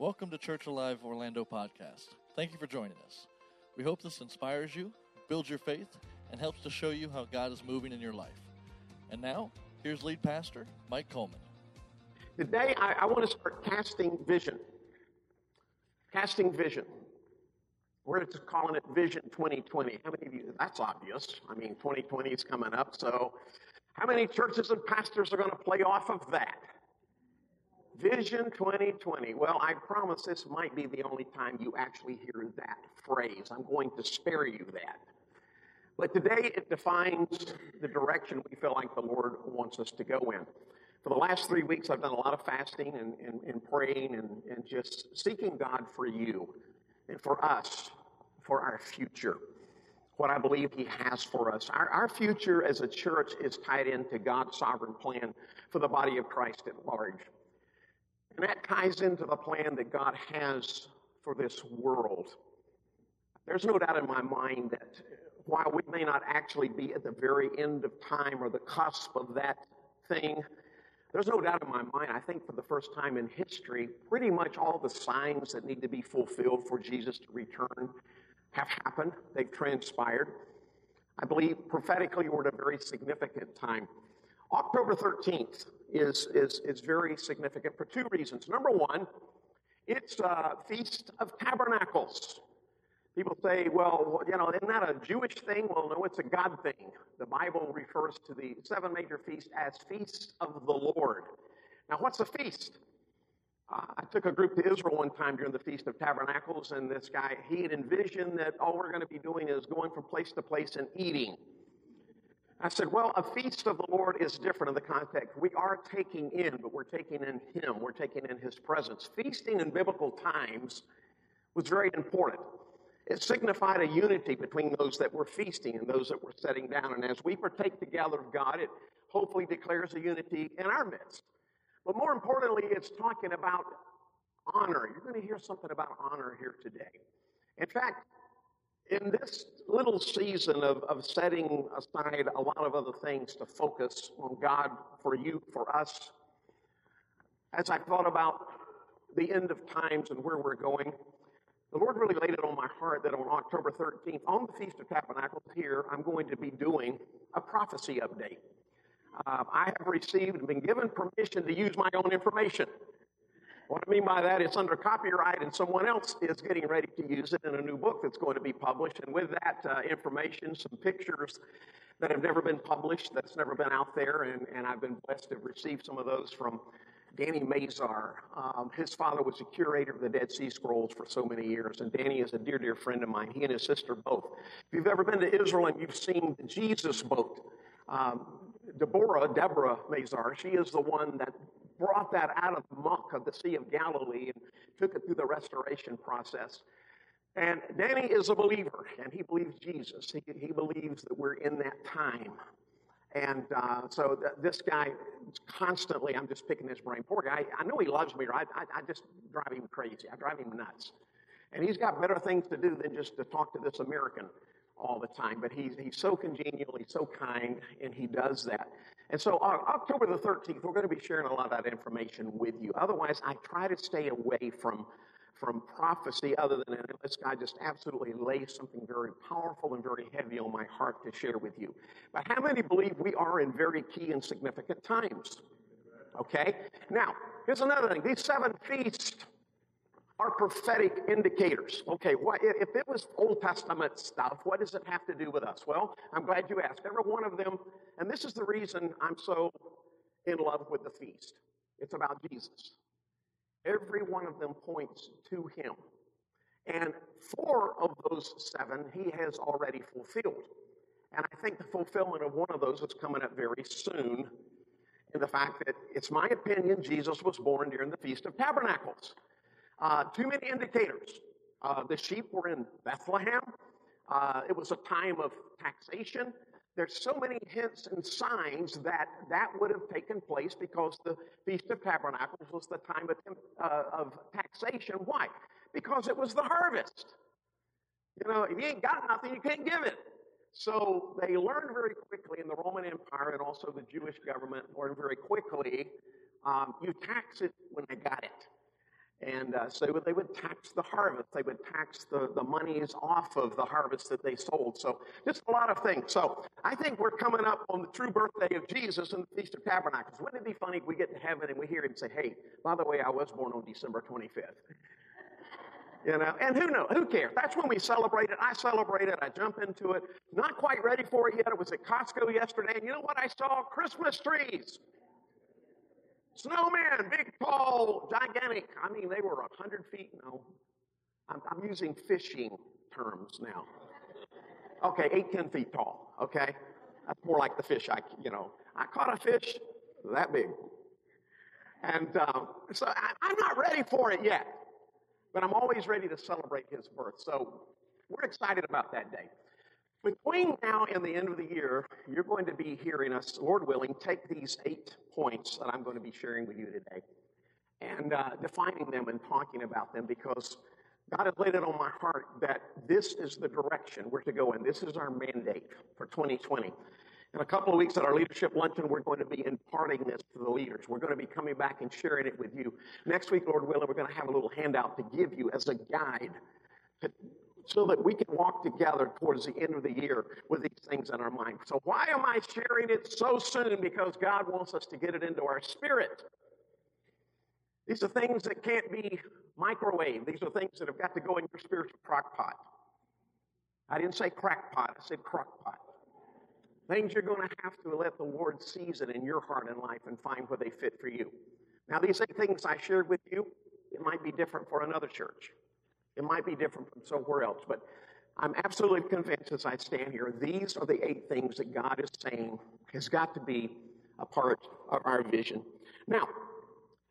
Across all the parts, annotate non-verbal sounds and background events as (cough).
Welcome to Church Alive Orlando podcast. Thank you for joining us. We hope this inspires you, builds your faith, and helps to show you how God is moving in your life. And now, here's lead pastor Mike Coleman. Today, I, I want to start casting vision. Casting vision. We're just calling it Vision 2020. How many of you? That's obvious. I mean, 2020 is coming up, so how many churches and pastors are going to play off of that? Vision 2020. Well, I promise this might be the only time you actually hear that phrase. I'm going to spare you that. But today it defines the direction we feel like the Lord wants us to go in. For the last three weeks, I've done a lot of fasting and, and, and praying and, and just seeking God for you and for us, for our future, what I believe He has for us. Our, our future as a church is tied into God's sovereign plan for the body of Christ at large. And that ties into the plan that God has for this world. There's no doubt in my mind that while we may not actually be at the very end of time or the cusp of that thing, there's no doubt in my mind, I think for the first time in history, pretty much all the signs that need to be fulfilled for Jesus to return have happened. They've transpired. I believe prophetically we're at a very significant time. October 13th is, is, is very significant for two reasons. Number one, it's a Feast of Tabernacles. People say, well, you know, isn't that a Jewish thing? Well, no, it's a God thing. The Bible refers to the seven major feasts as feasts of the Lord. Now, what's a feast? Uh, I took a group to Israel one time during the Feast of Tabernacles, and this guy, he had envisioned that all we're going to be doing is going from place to place and eating. I said, well, a feast of the Lord is different in the context. We are taking in, but we're taking in Him. We're taking in His presence. Feasting in biblical times was very important. It signified a unity between those that were feasting and those that were setting down. And as we partake together of God, it hopefully declares a unity in our midst. But more importantly, it's talking about honor. You're going to hear something about honor here today. In fact, in this little season of, of setting aside a lot of other things to focus on God for you, for us, as I thought about the end of times and where we're going, the Lord really laid it on my heart that on October 13th, on the Feast of Tabernacles here, I'm going to be doing a prophecy update. Uh, I have received and been given permission to use my own information. What I mean by that, it's under copyright, and someone else is getting ready to use it in a new book that's going to be published. And with that uh, information, some pictures that have never been published, that's never been out there, and, and I've been blessed to have received some of those from Danny Mazar. Um, his father was a curator of the Dead Sea Scrolls for so many years, and Danny is a dear, dear friend of mine. He and his sister both. If you've ever been to Israel and you've seen the Jesus boat, um, Deborah, Deborah Mazar, she is the one that brought that out of the muck of the Sea of Galilee and took it through the restoration process. And Danny is a believer, and he believes Jesus. He, he believes that we're in that time. And uh, so th- this guy constantly, I'm just picking his brain. Poor guy, I know he loves me, I, I, I just drive him crazy. I drive him nuts. And he's got better things to do than just to talk to this American all the time. But he's, he's so congenial, he's so kind, and he does that. And so uh, October the 13th, we're going to be sharing a lot of that information with you. Otherwise, I try to stay away from, from prophecy other than unless God just absolutely lays something very powerful and very heavy on my heart to share with you. But how many believe we are in very key and significant times? Okay? Now, here's another thing. These seven feasts are prophetic indicators. Okay, if it was Old Testament stuff, what does it have to do with us? Well, I'm glad you asked. Every one of them, and this is the reason I'm so in love with the feast. It's about Jesus. Every one of them points to him. And four of those seven he has already fulfilled. And I think the fulfillment of one of those is coming up very soon in the fact that it's my opinion Jesus was born during the Feast of Tabernacles. Uh, too many indicators. Uh, the sheep were in Bethlehem. Uh, it was a time of taxation. There's so many hints and signs that that would have taken place because the Feast of Tabernacles was the time of, uh, of taxation. Why? Because it was the harvest. You know, if you ain't got nothing, you can't give it. So they learned very quickly in the Roman Empire and also the Jewish government learned very quickly um, you tax it when they got it. And uh, so they would tax the harvest. They would tax the, the monies off of the harvest that they sold. So just a lot of things. So I think we're coming up on the true birthday of Jesus and the Feast of Tabernacles. Wouldn't it be funny if we get to heaven and we hear him say, hey, by the way, I was born on December 25th. You know, and who knows? Who cares? That's when we celebrate it. I celebrate it. I jump into it. Not quite ready for it yet. It was at Costco yesterday, and you know what I saw? Christmas trees. Snowman, big, tall, gigantic. I mean, they were 100 feet. No, I'm, I'm using fishing terms now. Okay, eight, 10 feet tall. Okay, that's more like the fish I, you know, I caught a fish that big. And um, so I, I'm not ready for it yet, but I'm always ready to celebrate his birth. So we're excited about that day. Between now and the end of the year, you're going to be hearing us, Lord willing, take these eight points that I'm going to be sharing with you today and uh, defining them and talking about them because God has laid it on my heart that this is the direction we're to go in. This is our mandate for 2020. In a couple of weeks at our leadership luncheon, we're going to be imparting this to the leaders. We're going to be coming back and sharing it with you. Next week, Lord willing, we're going to have a little handout to give you as a guide to so that we can walk together towards the end of the year with these things in our mind. So, why am I sharing it so soon? Because God wants us to get it into our spirit. These are things that can't be microwaved, these are things that have got to go in your spiritual crock pot. I didn't say crack pot, I said crock pot. Things you're going to have to let the Lord season in your heart and life and find where they fit for you. Now, these eight things I shared with you, it might be different for another church. It might be different from somewhere else, but I'm absolutely convinced as I stand here, these are the eight things that God is saying has got to be a part of our vision. Now,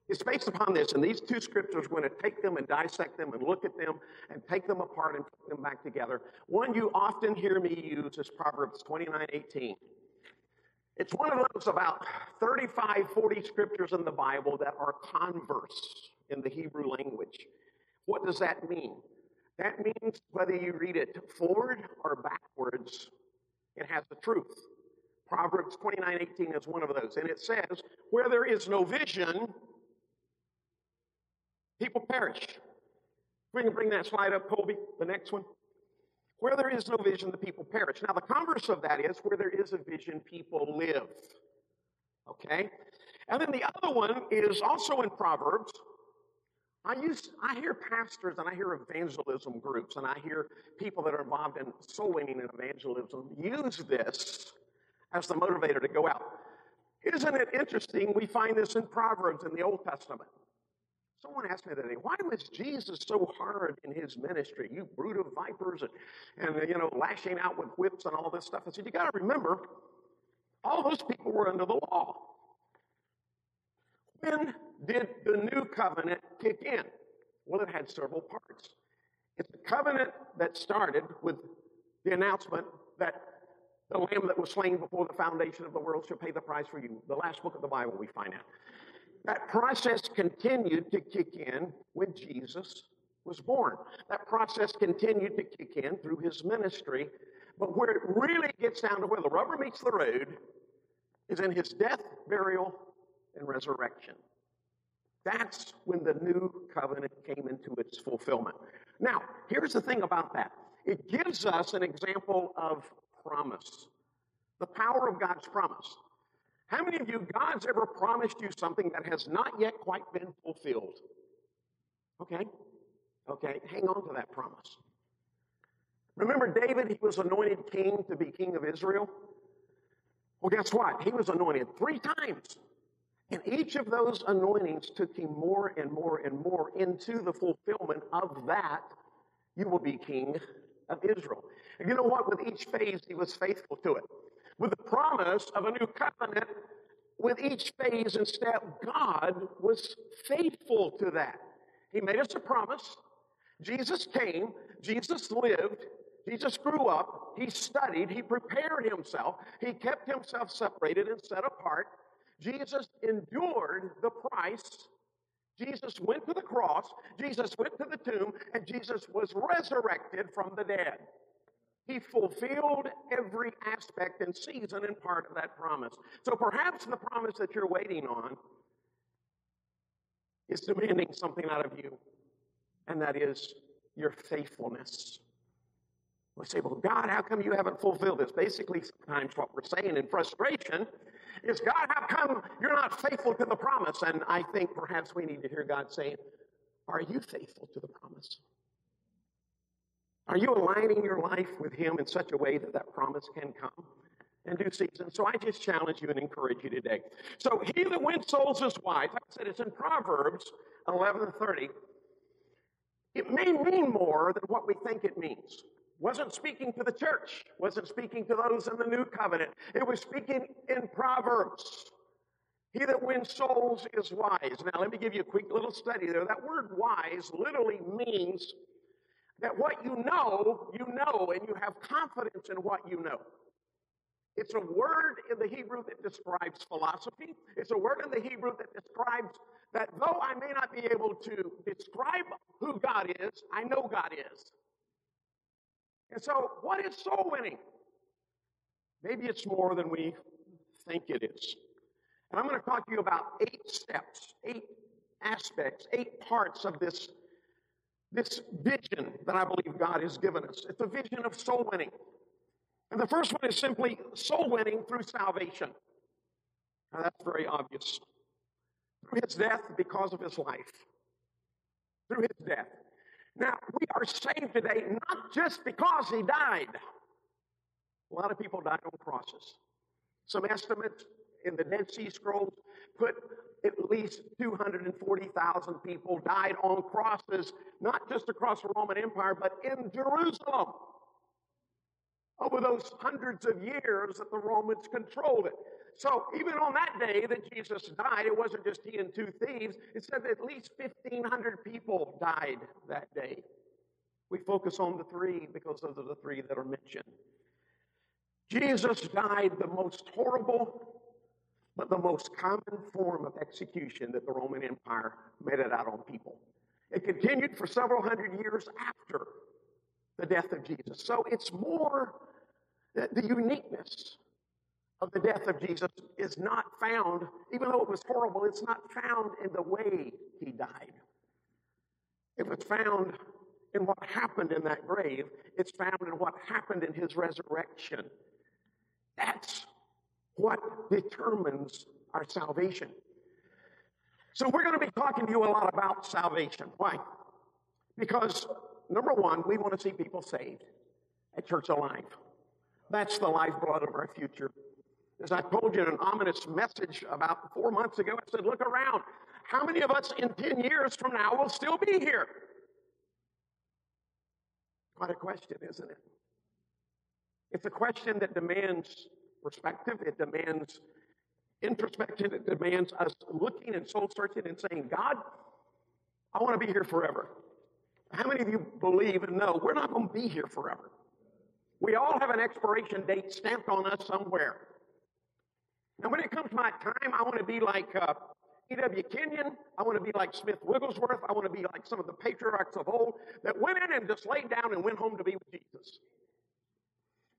it's based upon this, and these two scriptures, we're going to take them and dissect them and look at them and take them apart and put them back together. One you often hear me use is Proverbs 29 18. It's one of those about 35, 40 scriptures in the Bible that are converse in the Hebrew language. What does that mean? That means whether you read it forward or backwards, it has the truth. Proverbs 29 18 is one of those. And it says, Where there is no vision, people perish. We can bring that slide up, Colby, the next one. Where there is no vision, the people perish. Now, the converse of that is where there is a vision, people live. Okay? And then the other one is also in Proverbs I used, I hear pastors and I hear evangelism groups and I hear people that are involved in soul winning and evangelism use this as the motivator to go out. Isn't it interesting? We find this in Proverbs in the Old Testament. Someone asked me that day, why was Jesus so hard in his ministry? You brood of vipers and, and you know, lashing out with whips and all this stuff. I said, you got to remember, all those people were under the law. When did the new covenant kick in? Well, it had several parts. It's a covenant that started with the announcement that the lamb that was slain before the foundation of the world shall pay the price for you. The last book of the Bible, we find out. That process continued to kick in when Jesus was born. That process continued to kick in through his ministry. But where it really gets down to where the rubber meets the road is in his death, burial, and resurrection. That's when the new covenant came into its fulfillment. Now, here's the thing about that it gives us an example of promise, the power of God's promise. How many of you, God's ever promised you something that has not yet quite been fulfilled? Okay, okay, hang on to that promise. Remember David, he was anointed king to be king of Israel? Well, guess what? He was anointed three times. And each of those anointings took him more and more and more into the fulfillment of that. You will be king of Israel. And you know what? With each phase, he was faithful to it. With the promise of a new covenant, with each phase and step, God was faithful to that. He made us a promise. Jesus came, Jesus lived, Jesus grew up, he studied, he prepared himself, he kept himself separated and set apart. Jesus endured the price. Jesus went to the cross, Jesus went to the tomb, and Jesus was resurrected from the dead. He fulfilled every aspect and season and part of that promise. So perhaps the promise that you're waiting on is demanding something out of you, and that is your faithfulness. We say, Well, God, how come you haven't fulfilled this? Basically, sometimes what we're saying in frustration is, God, how come you're not faithful to the promise? And I think perhaps we need to hear God saying, Are you faithful to the promise? Are you aligning your life with Him in such a way that that promise can come in due season? So I just challenge you and encourage you today. So he that wins souls is wise. I said, it's in Proverbs 11 and 30. It may mean more than what we think it means wasn't speaking to the church, wasn't speaking to those in the new covenant. It was speaking in Proverbs. He that wins souls is wise. Now, let me give you a quick little study there. That word wise literally means that what you know, you know, and you have confidence in what you know. It's a word in the Hebrew that describes philosophy. It's a word in the Hebrew that describes that though I may not be able to describe who God is, I know God is. And so, what is soul winning? Maybe it's more than we think it is. And I'm going to talk to you about eight steps, eight aspects, eight parts of this, this vision that I believe God has given us. It's a vision of soul winning. And the first one is simply soul winning through salvation. Now, that's very obvious. Through his death, because of his life. Through his death. Now, we are saved today not just because he died. A lot of people died on crosses. Some estimates in the Dead Sea Scrolls put at least 240,000 people died on crosses, not just across the Roman Empire, but in Jerusalem. Over those hundreds of years that the Romans controlled it. So even on that day that Jesus died, it wasn't just he and two thieves. It said that at least 1,500 people died that day. We focus on the three because those are the three that are mentioned. Jesus died the most horrible, but the most common form of execution that the Roman Empire made it out on people. It continued for several hundred years after the death of Jesus. So it's more the uniqueness of the death of Jesus is not found, even though it was horrible, it's not found in the way he died. It was found in what happened in that grave, it's found in what happened in his resurrection. That's what determines our salvation. So, we're going to be talking to you a lot about salvation. Why? Because, number one, we want to see people saved at Church Alive. That's the lifeblood of our future. As I told you in an ominous message about four months ago, I said, Look around. How many of us in 10 years from now will still be here? Quite a question, isn't it? It's a question that demands perspective, it demands introspection, it demands us looking and soul searching and saying, God, I want to be here forever. How many of you believe and know we're not going to be here forever? We all have an expiration date stamped on us somewhere. And when it comes my time, I want to be like uh, E.W. Kenyon. I want to be like Smith Wigglesworth. I want to be like some of the patriarchs of old that went in and just laid down and went home to be with Jesus.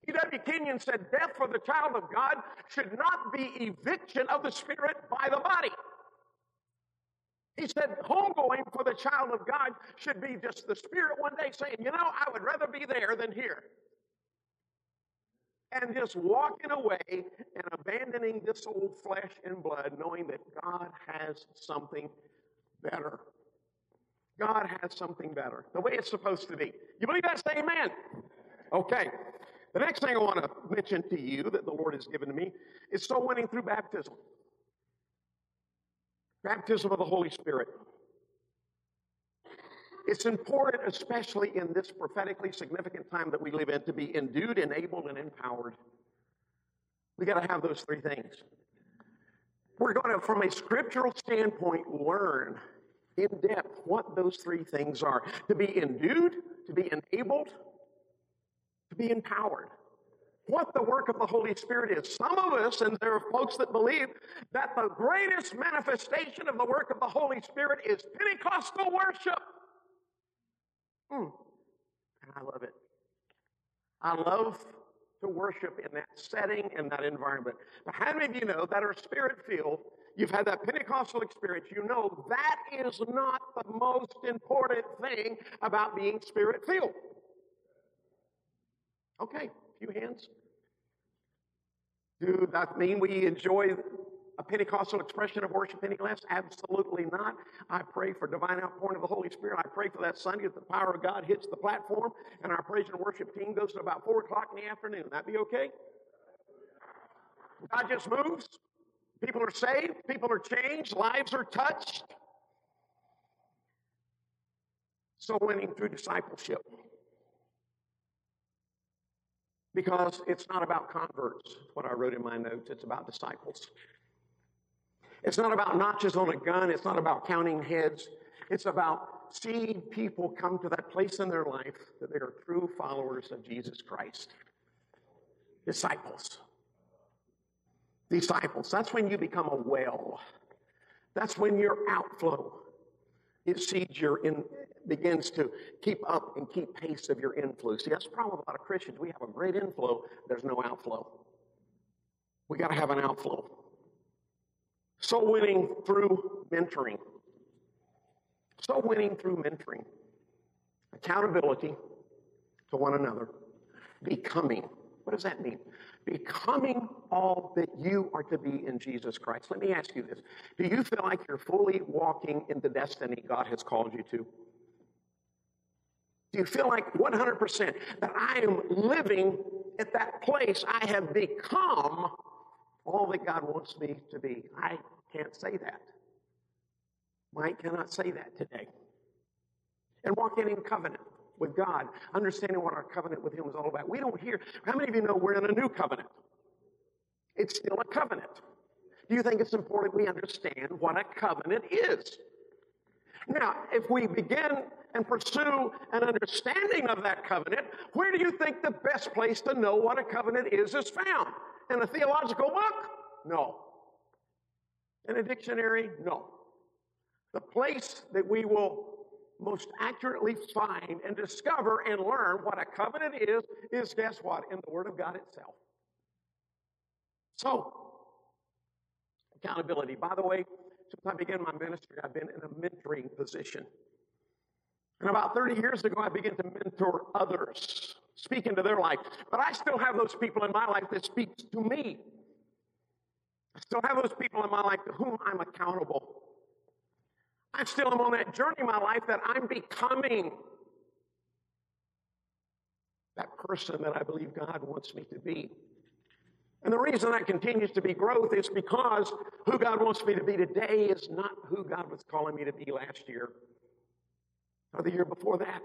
E.W. Kenyon said, Death for the child of God should not be eviction of the spirit by the body. He said, homegoing for the child of God should be just the spirit one day saying, You know, I would rather be there than here and just walking away and abandoning this old flesh and blood, knowing that God has something better. God has something better, the way it's supposed to be. You believe that? Say amen. Okay. The next thing I want to mention to you that the Lord has given to me is soul winning through baptism. Baptism of the Holy Spirit. It's important, especially in this prophetically significant time that we live in, to be endued, enabled, and empowered. We got to have those three things. We're going to, from a scriptural standpoint, learn in depth what those three things are to be endued, to be enabled, to be empowered. What the work of the Holy Spirit is. Some of us, and there are folks that believe that the greatest manifestation of the work of the Holy Spirit is Pentecostal worship. Mm. And I love it. I love to worship in that setting and that environment. But how many of you know that are spirit filled? You've had that Pentecostal experience. You know that is not the most important thing about being spirit filled. Okay, a few hands. Do that mean we enjoy a Pentecostal expression of worship any less? Absolutely not. I pray for divine outpouring of the Holy Spirit. I pray for that Sunday that the power of God hits the platform and our praise and worship team goes to about 4 o'clock in the afternoon. that'd be okay? God just moves. People are saved. People are changed. Lives are touched. So winning through discipleship. Because it's not about converts, what I wrote in my notes. It's about disciples. It's not about notches on a gun. It's not about counting heads. It's about seeing people come to that place in their life that they are true followers of Jesus Christ. Disciples. Disciples. That's when you become a well. That's when your outflow exceeds your in, begins to keep up and keep pace of your inflow. See, that's the problem with a lot of Christians. We have a great inflow, there's no outflow. We got to have an outflow. Soul winning through mentoring. Soul winning through mentoring. Accountability to one another. Becoming. What does that mean? Becoming all that you are to be in Jesus Christ. Let me ask you this Do you feel like you're fully walking in the destiny God has called you to? Do you feel like 100% that I am living at that place I have become all that God wants me to be. I can't say that. Mike cannot say that today. And walking in covenant with God, understanding what our covenant with Him is all about. We don't hear, how many of you know we're in a new covenant? It's still a covenant. Do you think it's important we understand what a covenant is? Now, if we begin and pursue an understanding of that covenant, where do you think the best place to know what a covenant is is found? In a theological book? No. In a dictionary? No. The place that we will most accurately find and discover and learn what a covenant is, is guess what? In the Word of God itself. So, accountability. By the way, since I began my ministry, I've been in a mentoring position. And about 30 years ago, I began to mentor others speak into their life. But I still have those people in my life that speak to me. I still have those people in my life to whom I'm accountable. I still am on that journey in my life that I'm becoming that person that I believe God wants me to be. And the reason that continues to be growth is because who God wants me to be today is not who God was calling me to be last year or the year before that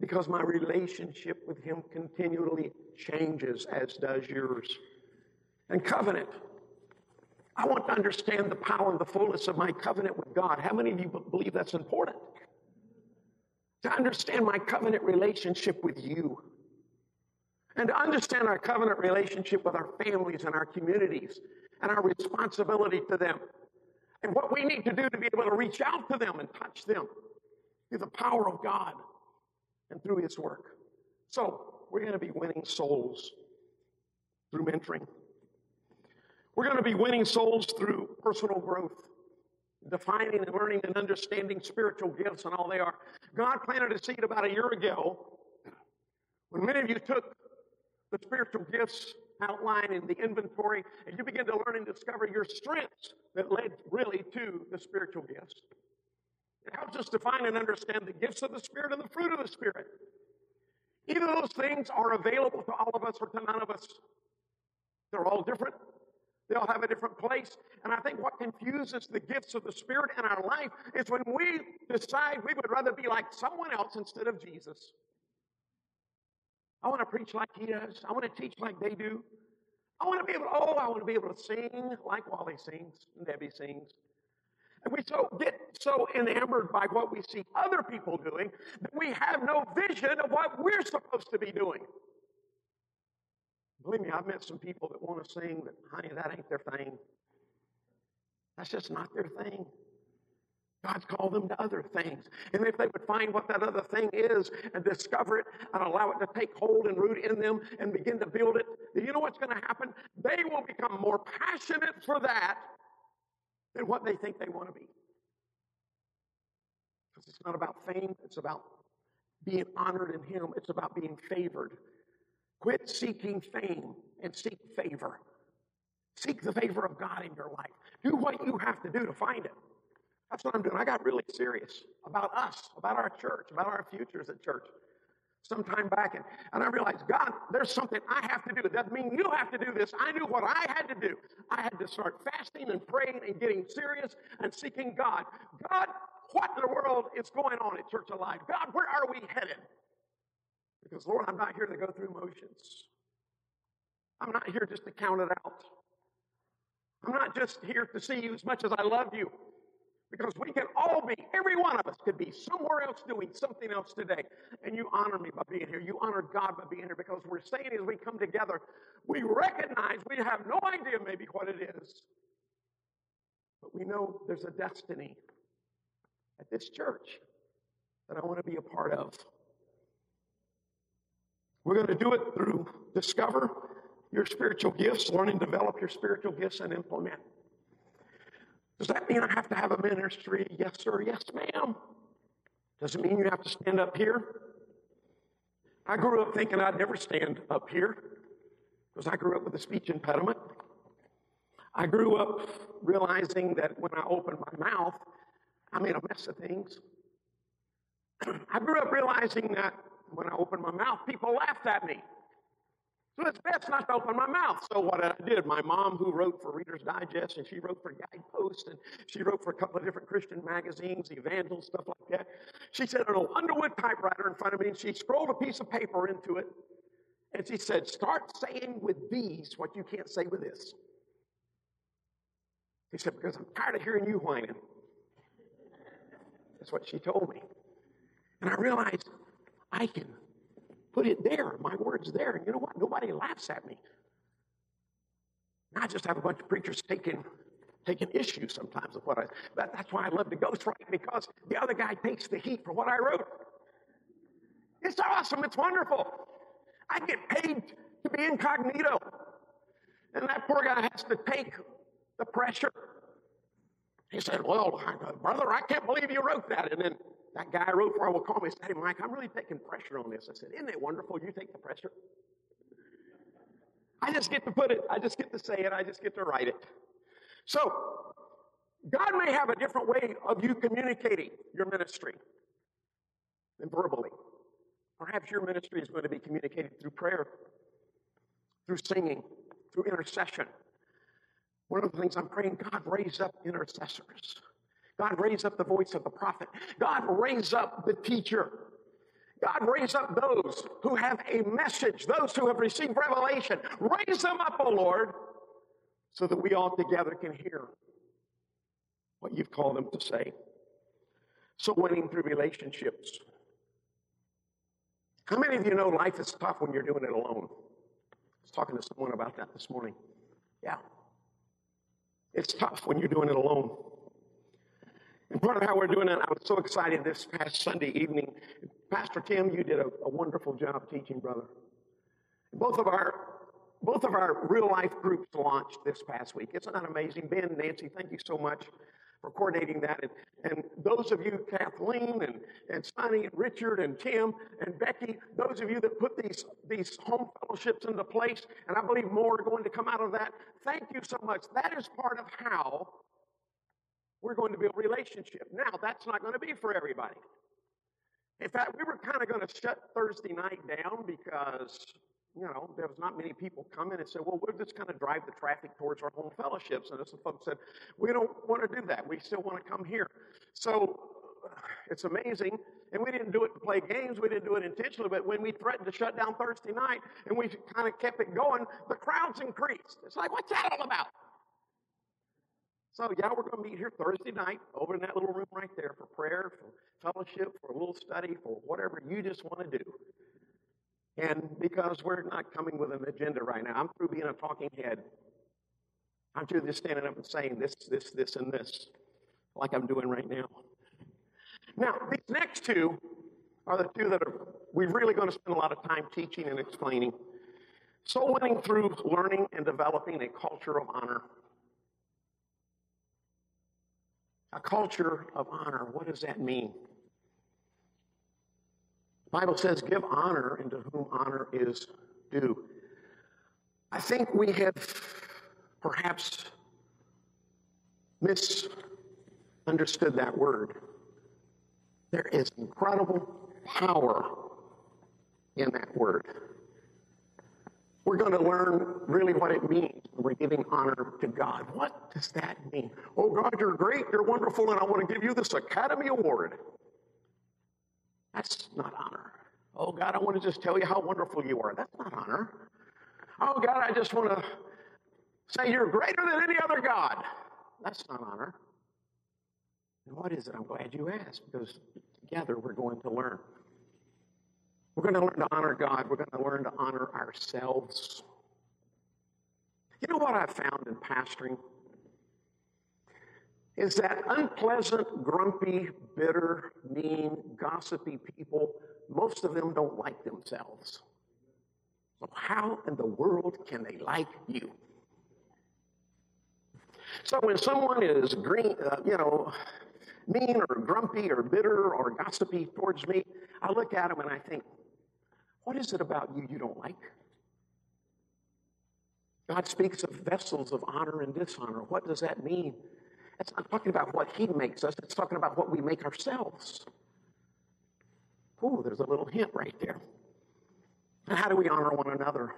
because my relationship with Him continually changes, as does yours. And covenant. I want to understand the power and the fullness of my covenant with God. How many of you believe that's important? To understand my covenant relationship with you. And to understand our covenant relationship with our families and our communities and our responsibility to them. And what we need to do to be able to reach out to them and touch them through the power of God and through his work. So, we're going to be winning souls through mentoring. We're going to be winning souls through personal growth, defining and learning and understanding spiritual gifts and all they are. God planted a seed about a year ago when many of you took the spiritual gifts outline in the inventory and you begin to learn and discover your strengths that led really to the spiritual gifts. Helps us define and understand the gifts of the Spirit and the fruit of the Spirit. Either those things are available to all of us or to none of us. They're all different. They all have a different place. And I think what confuses the gifts of the Spirit in our life is when we decide we would rather be like someone else instead of Jesus. I want to preach like he does. I want to teach like they do. I want to be able to, oh, I want to be able to sing like Wally sings and Debbie sings. And we so get so enamored by what we see other people doing that we have no vision of what we're supposed to be doing. Believe me, I've met some people that want to sing, but honey, that ain't their thing. That's just not their thing. God's called them to other things. And if they would find what that other thing is and discover it and allow it to take hold and root in them and begin to build it, you know what's going to happen? They will become more passionate for that than what they think they want to be. Because it's not about fame, it's about being honored in Him, it's about being favored. Quit seeking fame and seek favor. Seek the favor of God in your life. Do what you have to do to find it. That's what I'm doing. I got really serious about us, about our church, about our futures at church some time back. And, and I realized, God, there's something I have to do. It doesn't mean you have to do this. I knew what I had to do. I had to start fasting and praying and getting serious and seeking God. God, what in the world is going on at Church Alive? God, where are we headed? Because, Lord, I'm not here to go through motions. I'm not here just to count it out. I'm not just here to see you as much as I love you. Because we can all be, every one of us could be somewhere else doing something else today. And you honor me by being here. You honor God by being here because we're saying as we come together, we recognize we have no idea maybe what it is. But we know there's a destiny at this church that I want to be a part of. We're going to do it through discover your spiritual gifts, learn and develop your spiritual gifts, and implement. Does that mean I have to have a ministry? Yes, sir. Yes, ma'am. Does it mean you have to stand up here? I grew up thinking I'd never stand up here because I grew up with a speech impediment. I grew up realizing that when I opened my mouth, I made a mess of things. (clears throat) I grew up realizing that when I opened my mouth, people laughed at me. It's best not to open my mouth. So what I did, my mom, who wrote for Reader's Digest, and she wrote for Guidepost, and she wrote for a couple of different Christian magazines, Evangel, stuff like that. She said an Underwood typewriter in front of me, and she scrolled a piece of paper into it, and she said, "Start saying with these what you can't say with this." He said, "Because I'm tired of hearing you whining." That's what she told me, and I realized I can Put it there. My word's there. And you know what? Nobody laughs at me. I just have a bunch of preachers taking taking issue sometimes with what I. But that's why I love to ghostwrite because the other guy takes the heat for what I wrote. It's awesome. It's wonderful. I get paid to be incognito, and that poor guy has to take the pressure. He said, "Well, brother, I can't believe you wrote that." And then that guy I wrote for I will call me and say, Hey, Mike, I'm really taking pressure on this. I said, Isn't it wonderful? You take the pressure. I just get to put it, I just get to say it, I just get to write it. So, God may have a different way of you communicating your ministry than verbally. Perhaps your ministry is going to be communicated through prayer, through singing, through intercession. One of the things I'm praying, God raise up intercessors God raise up the voice of the prophet. God raise up the teacher. God raise up those who have a message, those who have received revelation. Raise them up, O oh Lord, so that we all together can hear what you've called them to say. So, winning through relationships. How many of you know life is tough when you're doing it alone? I was talking to someone about that this morning. Yeah. It's tough when you're doing it alone. And part of how we're doing it, I was so excited this past Sunday evening. Pastor Tim, you did a, a wonderful job teaching, brother. Both of our both of our real life groups launched this past week. Isn't that amazing? Ben, Nancy, thank you so much for coordinating that. And, and those of you, Kathleen and, and Sonny and Richard and Tim and Becky, those of you that put these, these home fellowships into place, and I believe more are going to come out of that, thank you so much. That is part of how we're going to build a relationship. Now, that's not going to be for everybody. In fact, we were kind of going to shut Thursday night down because, you know, there was not many people coming and said, well, we'll just kind of drive the traffic towards our home fellowships. And some folks said, we don't want to do that. We still want to come here. So it's amazing. And we didn't do it to play games. We didn't do it intentionally. But when we threatened to shut down Thursday night and we kind of kept it going, the crowds increased. It's like, what's that all about? So, yeah, we're going to meet here Thursday night over in that little room right there for prayer, for fellowship, for a little study, for whatever you just want to do. And because we're not coming with an agenda right now, I'm through being a talking head. I'm through just standing up and saying this, this, this, and this, like I'm doing right now. Now, these next two are the two that are we're really going to spend a lot of time teaching and explaining. Soul winning through learning and developing a culture of honor. A culture of honor. What does that mean? The Bible says, give honor unto whom honor is due. I think we have perhaps misunderstood that word. There is incredible power in that word. We're going to learn really what it means when we're giving honor to God. What does that mean? Oh, God, you're great, you're wonderful, and I want to give you this Academy Award. That's not honor. Oh, God, I want to just tell you how wonderful you are. That's not honor. Oh, God, I just want to say you're greater than any other God. That's not honor. And what is it? I'm glad you asked because together we're going to learn. We're going to learn to honor God. We're going to learn to honor ourselves. You know what I've found in pastoring? Is that unpleasant, grumpy, bitter, mean, gossipy people, most of them don't like themselves. So, how in the world can they like you? So, when someone is green, uh, you know, mean or grumpy or bitter or gossipy towards me, I look at them and I think, what is it about you you don't like? God speaks of vessels of honor and dishonor. What does that mean? It's not talking about what He makes us, it's talking about what we make ourselves. Oh, there's a little hint right there. And how do we honor one another?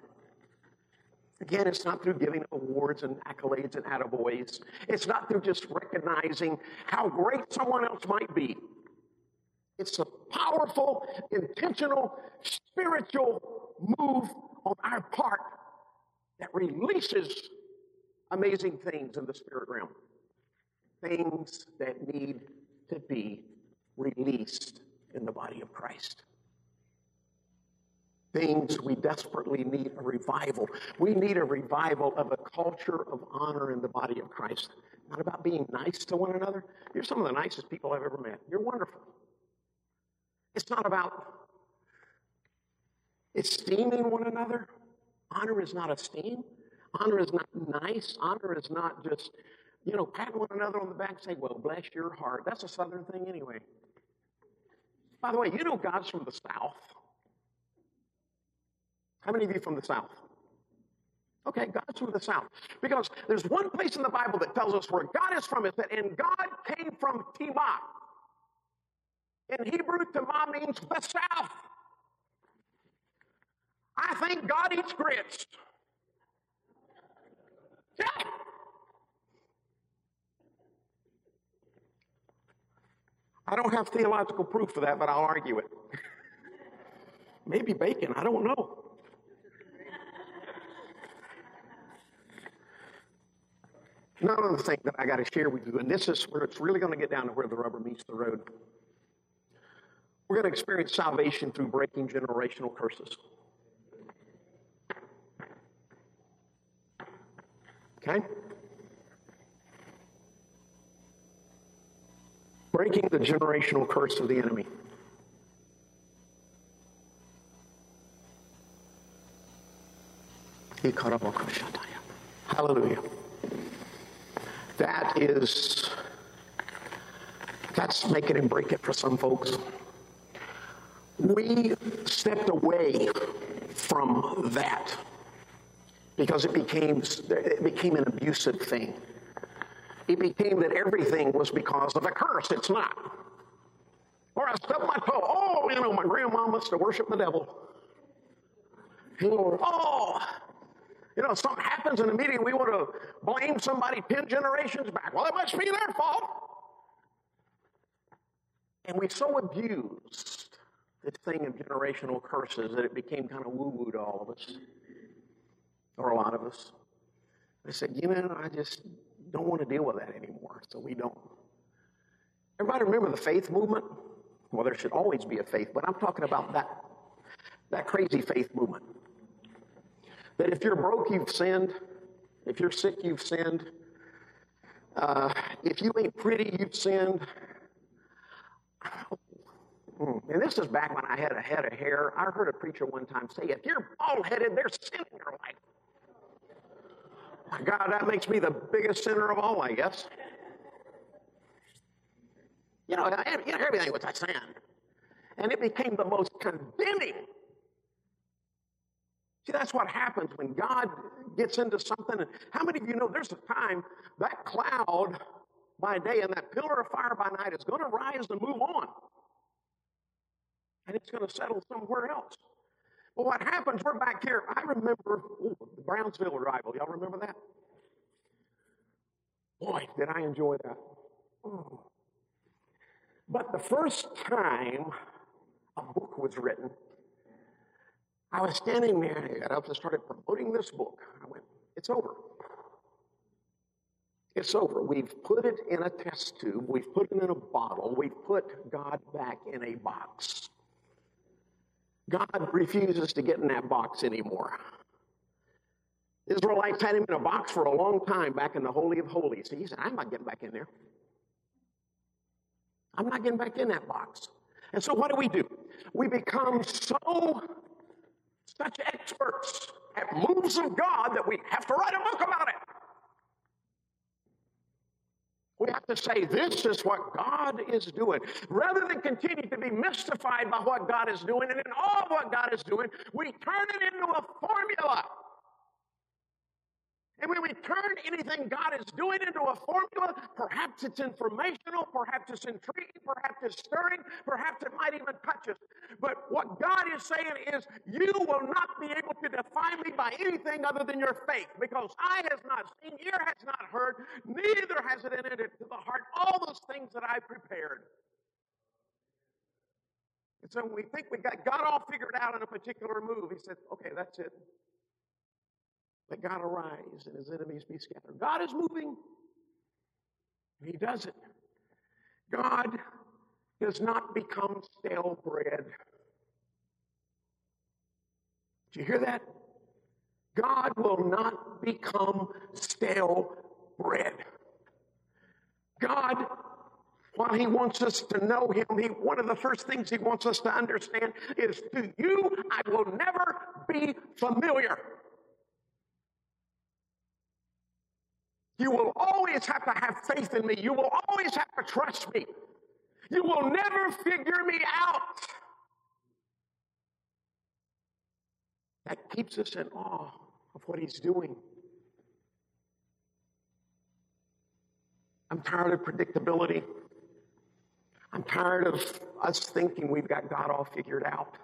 Again, it's not through giving awards and accolades and attaboys. It's not through just recognizing how great someone else might be. It's a powerful, intentional, spiritual move on our part that releases amazing things in the spirit realm. Things that need to be released in the body of Christ. Things we desperately need a revival. We need a revival of a culture of honor in the body of Christ. Not about being nice to one another. You're some of the nicest people I've ever met. You're wonderful. It's not about esteeming one another. Honor is not esteem. Honor is not nice. Honor is not just, you know, patting one another on the back and say, well, bless your heart. That's a southern thing anyway. By the way, you know God's from the South. How many of you from the South? Okay, God's from the South. Because there's one place in the Bible that tells us where God is from. It said, and God came from Timah. In Hebrew, Tamah means the south. I think God eats grits. Yeah. I don't have theological proof for that, but I'll argue it. (laughs) Maybe bacon, I don't know. Another thing that I got to share with you, and this is where it's really going to get down to where the rubber meets the road. We're going to experience salvation through breaking generational curses. Okay? Breaking the generational curse of the enemy. Hallelujah. That is, that's make it and break it for some folks we stepped away from that because it became, it became an abusive thing. It became that everything was because of a curse. It's not. Or I stubbed my toe. Oh, you know, my grandma must have worshiped the devil. oh, you know, something happens in the meeting, we want to blame somebody 10 generations back. Well, it must be their fault. And we so abused this thing of generational curses that it became kind of woo woo to all of us, or a lot of us. I said, you know, I just don't want to deal with that anymore, so we don't. Everybody remember the faith movement? Well, there should always be a faith, but I'm talking about that, that crazy faith movement. That if you're broke, you've sinned. If you're sick, you've sinned. Uh, if you ain't pretty, you've sinned. Hmm. And this is back when I had a head of hair. I heard a preacher one time say, if you're bald headed, there's sin in your life. My God, that makes me the biggest sinner of all, I guess. You know, you know everything was a sin. And it became the most condemning. See, that's what happens when God gets into something. And how many of you know there's a time that cloud by day and that pillar of fire by night is going to rise and move on? And it's going to settle somewhere else. But what happens, we're back here. I remember ooh, the Brownsville revival. Y'all remember that? Boy, did I enjoy that. Oh. But the first time a book was written, I was standing there and I got up and started promoting this book. I went, It's over. It's over. We've put it in a test tube. We've put it in a bottle. We've put God back in a box. God refuses to get in that box anymore. Israelites had him in a box for a long time back in the Holy of Holies. He said, I'm not getting back in there. I'm not getting back in that box. And so what do we do? We become so such experts at moves of God that we have to write a book about it. We have to say, this is what God is doing. Rather than continue to be mystified by what God is doing and in all what God is doing, we turn it into a formula. And when we turn anything God is doing into a formula, perhaps it's informational, perhaps it's intriguing, perhaps it's stirring, perhaps it might even touch us. But what God is saying is, you will not be able to define me by anything other than your faith, because eye has not seen, ear has not heard, neither has it entered into the heart all those things that I prepared. And so when we think we got God all figured out in a particular move, he said, okay, that's it. Let God arise and his enemies be scattered. God is moving. He does it. God does not become stale bread. Do you hear that? God will not become stale bread. God, while He wants us to know Him, he, one of the first things He wants us to understand is to you, I will never be familiar. You will always have to have faith in me. You will always have to trust me. You will never figure me out. That keeps us in awe of what he's doing. I'm tired of predictability. I'm tired of us thinking we've got God all figured out.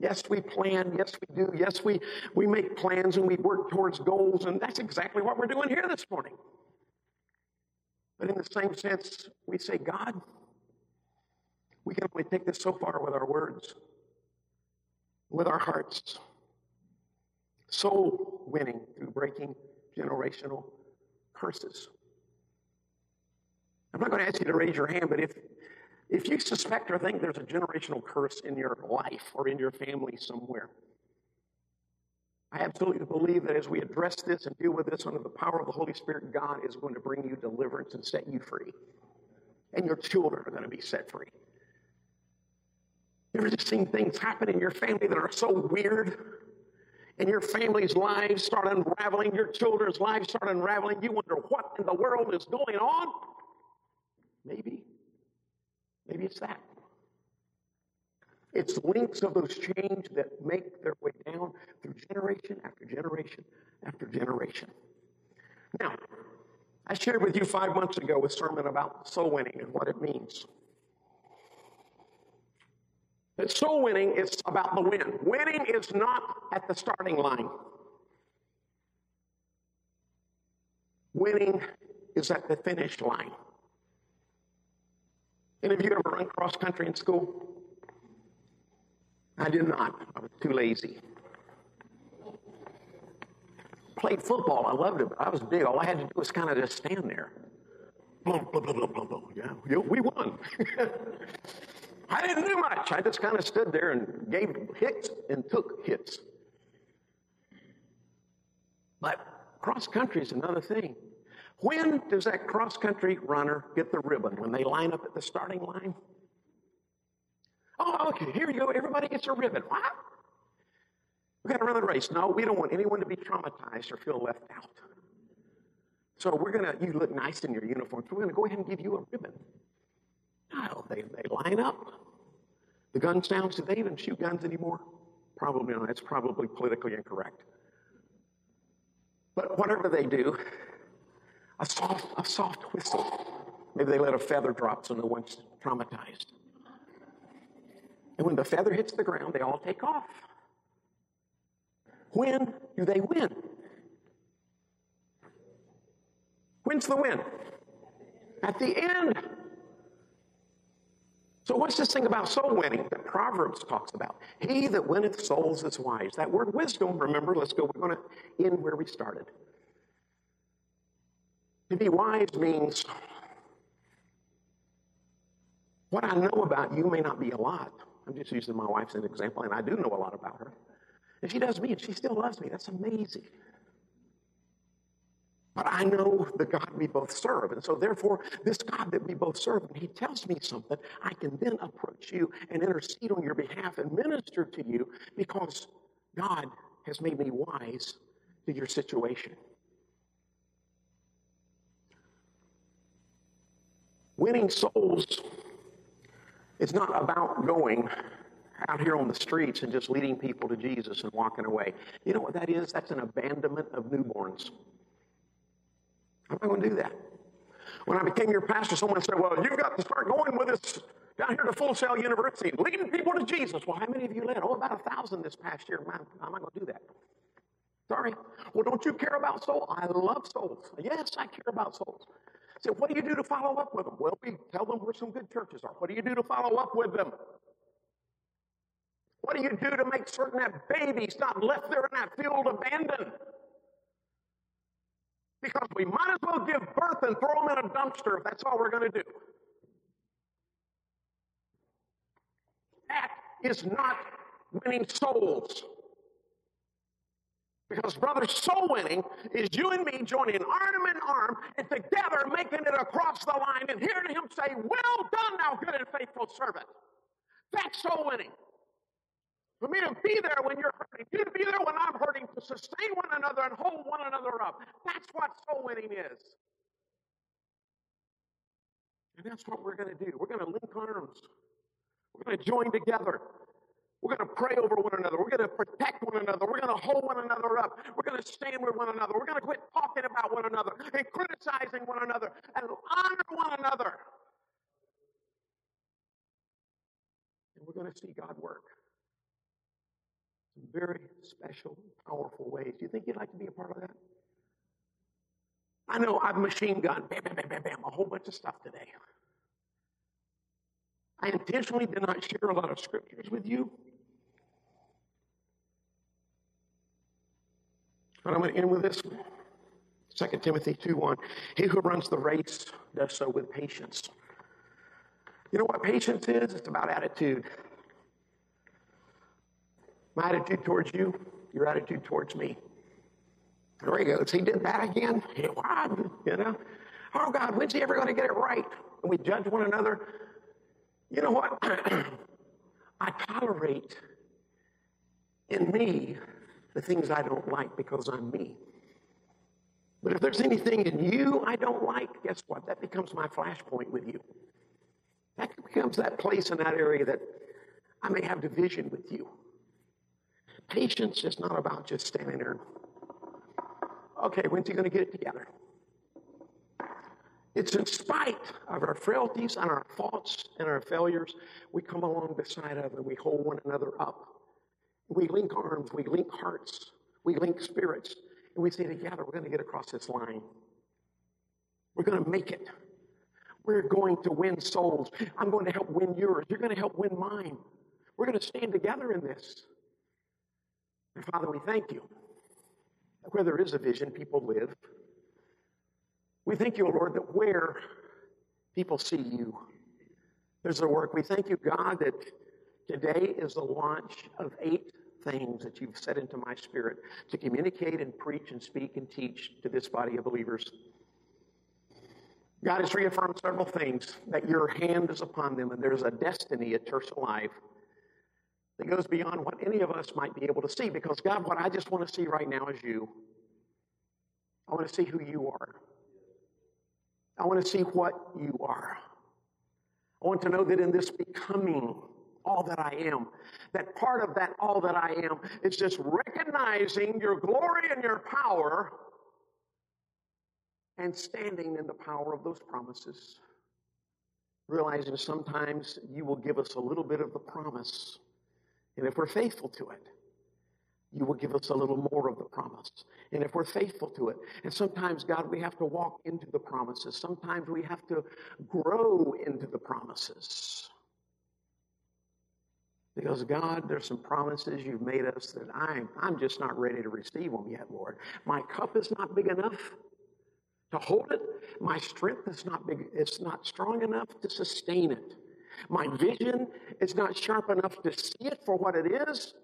Yes, we plan. Yes, we do. Yes, we, we make plans and we work towards goals, and that's exactly what we're doing here this morning. But in the same sense, we say, God, we can only take this so far with our words, with our hearts. Soul winning through breaking generational curses. I'm not going to ask you to raise your hand, but if if you suspect or think there's a generational curse in your life or in your family somewhere, I absolutely believe that as we address this and deal with this under the power of the Holy Spirit, God is going to bring you deliverance and set you free. And your children are going to be set free. You ever just seen things happen in your family that are so weird? And your family's lives start unraveling, your children's lives start unraveling. You wonder what in the world is going on? Maybe Maybe it's that. It's links of those chains that make their way down through generation after generation after generation. Now, I shared with you five months ago a sermon about soul winning and what it means. That soul winning is about the win. Winning is not at the starting line. Winning is at the finish line. Any of you ever run cross country in school? I did not. I was too lazy. Played football. I loved it. I was big. All I had to do was kind of just stand there. Blah, blah, blah, blah. Yeah, yeah we won. (laughs) I didn't do much. I just kind of stood there and gave hits and took hits. But cross country is another thing. When does that cross country runner get the ribbon? When they line up at the starting line? Oh, okay, here you go. Everybody gets a ribbon. What? We got to run the race. No, we don't want anyone to be traumatized or feel left out. So we're gonna. You look nice in your uniform. So we're gonna go ahead and give you a ribbon. No, they they line up. The gun sounds. Do they even shoot guns anymore? Probably not. It's probably politically incorrect. But whatever they do, a soft a soft whistle. Maybe they let a feather drop so no one's traumatized. And when the feather hits the ground, they all take off. When do they win? When's the win? At the end. So, what's this thing about soul winning that Proverbs talks about? He that winneth souls is wise. That word wisdom, remember, let's go, we're going to end where we started. To be wise means what I know about you may not be a lot. I'm just using my wife as an example, and I do know a lot about her. And she does me, and she still loves me. That's amazing. But I know the God we both serve. And so, therefore, this God that we both serve, when He tells me something, I can then approach you and intercede on your behalf and minister to you because God has made me wise to your situation. Winning souls is not about going out here on the streets and just leading people to Jesus and walking away. You know what that is? That's an abandonment of newborns. I'm not going to do that. When I became your pastor, someone said, Well, you've got to start going with us down here to Full Sail University, leading people to Jesus. Well, how many of you led? Oh, about a thousand this past year. I'm not going to do that. Sorry. Well, don't you care about souls? I love souls. Yes, I care about souls. So, what do you do to follow up with them? Well, we tell them where some good churches are. What do you do to follow up with them? What do you do to make certain that baby's not left there in that field abandoned? Because we might as well give birth and throw them in a dumpster if that's all we're going to do. That is not winning souls. Because, brother, soul winning is you and me joining arm in arm and together making it across the line and hearing him say, Well done, thou good and faithful servant. That's soul winning. For me to be there when you're hurting, you to be there when I'm hurting, to sustain one another and hold one another up. That's what soul winning is. And that's what we're going to do. We're going to link arms. We're going to join together. We're going to pray over one another. We're going to protect one another. We're going to hold one another up. We're going to stand with one another. We're going to quit talking about one another and criticizing one another and honor one another. And we're going to see God work in very special, powerful ways. Do you think you'd like to be a part of that? I know I've machine gun, bam, bam, bam, bam, bam, a whole bunch of stuff today. I intentionally did not share a lot of scriptures with you But I'm going to end with this 2 Timothy 2 1. He who runs the race does so with patience. You know what patience is? It's about attitude. My attitude towards you, your attitude towards me. There he goes. He did that again. What? You know? Oh God, when's he ever going to get it right? And we judge one another. You know what? (clears throat) I tolerate in me the things I don't like because I'm me. But if there's anything in you I don't like, guess what? That becomes my flashpoint with you. That becomes that place in that area that I may have division with you. Patience is not about just standing there. Okay, when's he going to get it together? It's in spite of our frailties and our faults and our failures, we come along beside of and we hold one another up. We link arms, we link hearts, we link spirits, and we say together, we're going to get across this line. We're going to make it. We're going to win souls. I'm going to help win yours. You're going to help win mine. We're going to stand together in this. And Father, we thank you. Where there is a vision, people live. We thank you, Lord, that where people see you, there's a work. We thank you, God, that today is the launch of eight things that you've set into my spirit to communicate and preach and speak and teach to this body of believers. God has reaffirmed several things that your hand is upon them and there's a destiny at Church Alive that goes beyond what any of us might be able to see. Because, God, what I just want to see right now is you. I want to see who you are. I want to see what you are. I want to know that in this becoming all that I am, that part of that all that I am is just recognizing your glory and your power and standing in the power of those promises. Realizing sometimes you will give us a little bit of the promise and if we're faithful to it, you will give us a little more of the promise. And if we're faithful to it, and sometimes, God, we have to walk into the promises. Sometimes we have to grow into the promises. Because, God, there's some promises you've made us that I'm, I'm just not ready to receive them yet, Lord. My cup is not big enough to hold it. My strength is not big, it's not strong enough to sustain it. My vision is not sharp enough to see it for what it is.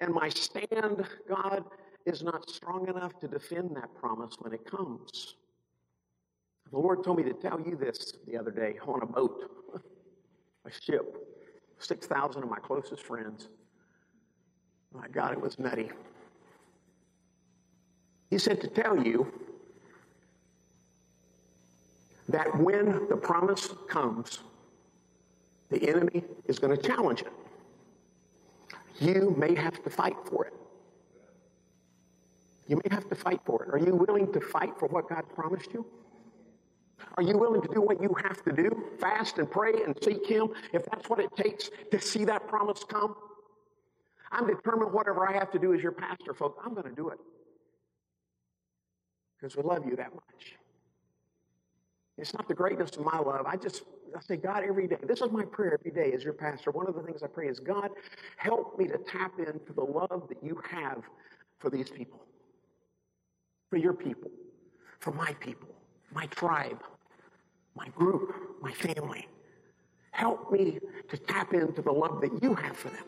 And my stand, God, is not strong enough to defend that promise when it comes. The Lord told me to tell you this the other day on a boat, (laughs) a ship, 6,000 of my closest friends. My God, it was nutty. He said to tell you that when the promise comes, the enemy is going to challenge it. You may have to fight for it. You may have to fight for it. Are you willing to fight for what God promised you? Are you willing to do what you have to do? Fast and pray and seek Him if that's what it takes to see that promise come? I'm determined whatever I have to do as your pastor, folks, I'm going to do it. Because we love you that much. It's not the greatness of my love. I just I say, God, every day, this is my prayer every day as your pastor. One of the things I pray is, God, help me to tap into the love that you have for these people, for your people, for my people, my tribe, my group, my family. Help me to tap into the love that you have for them.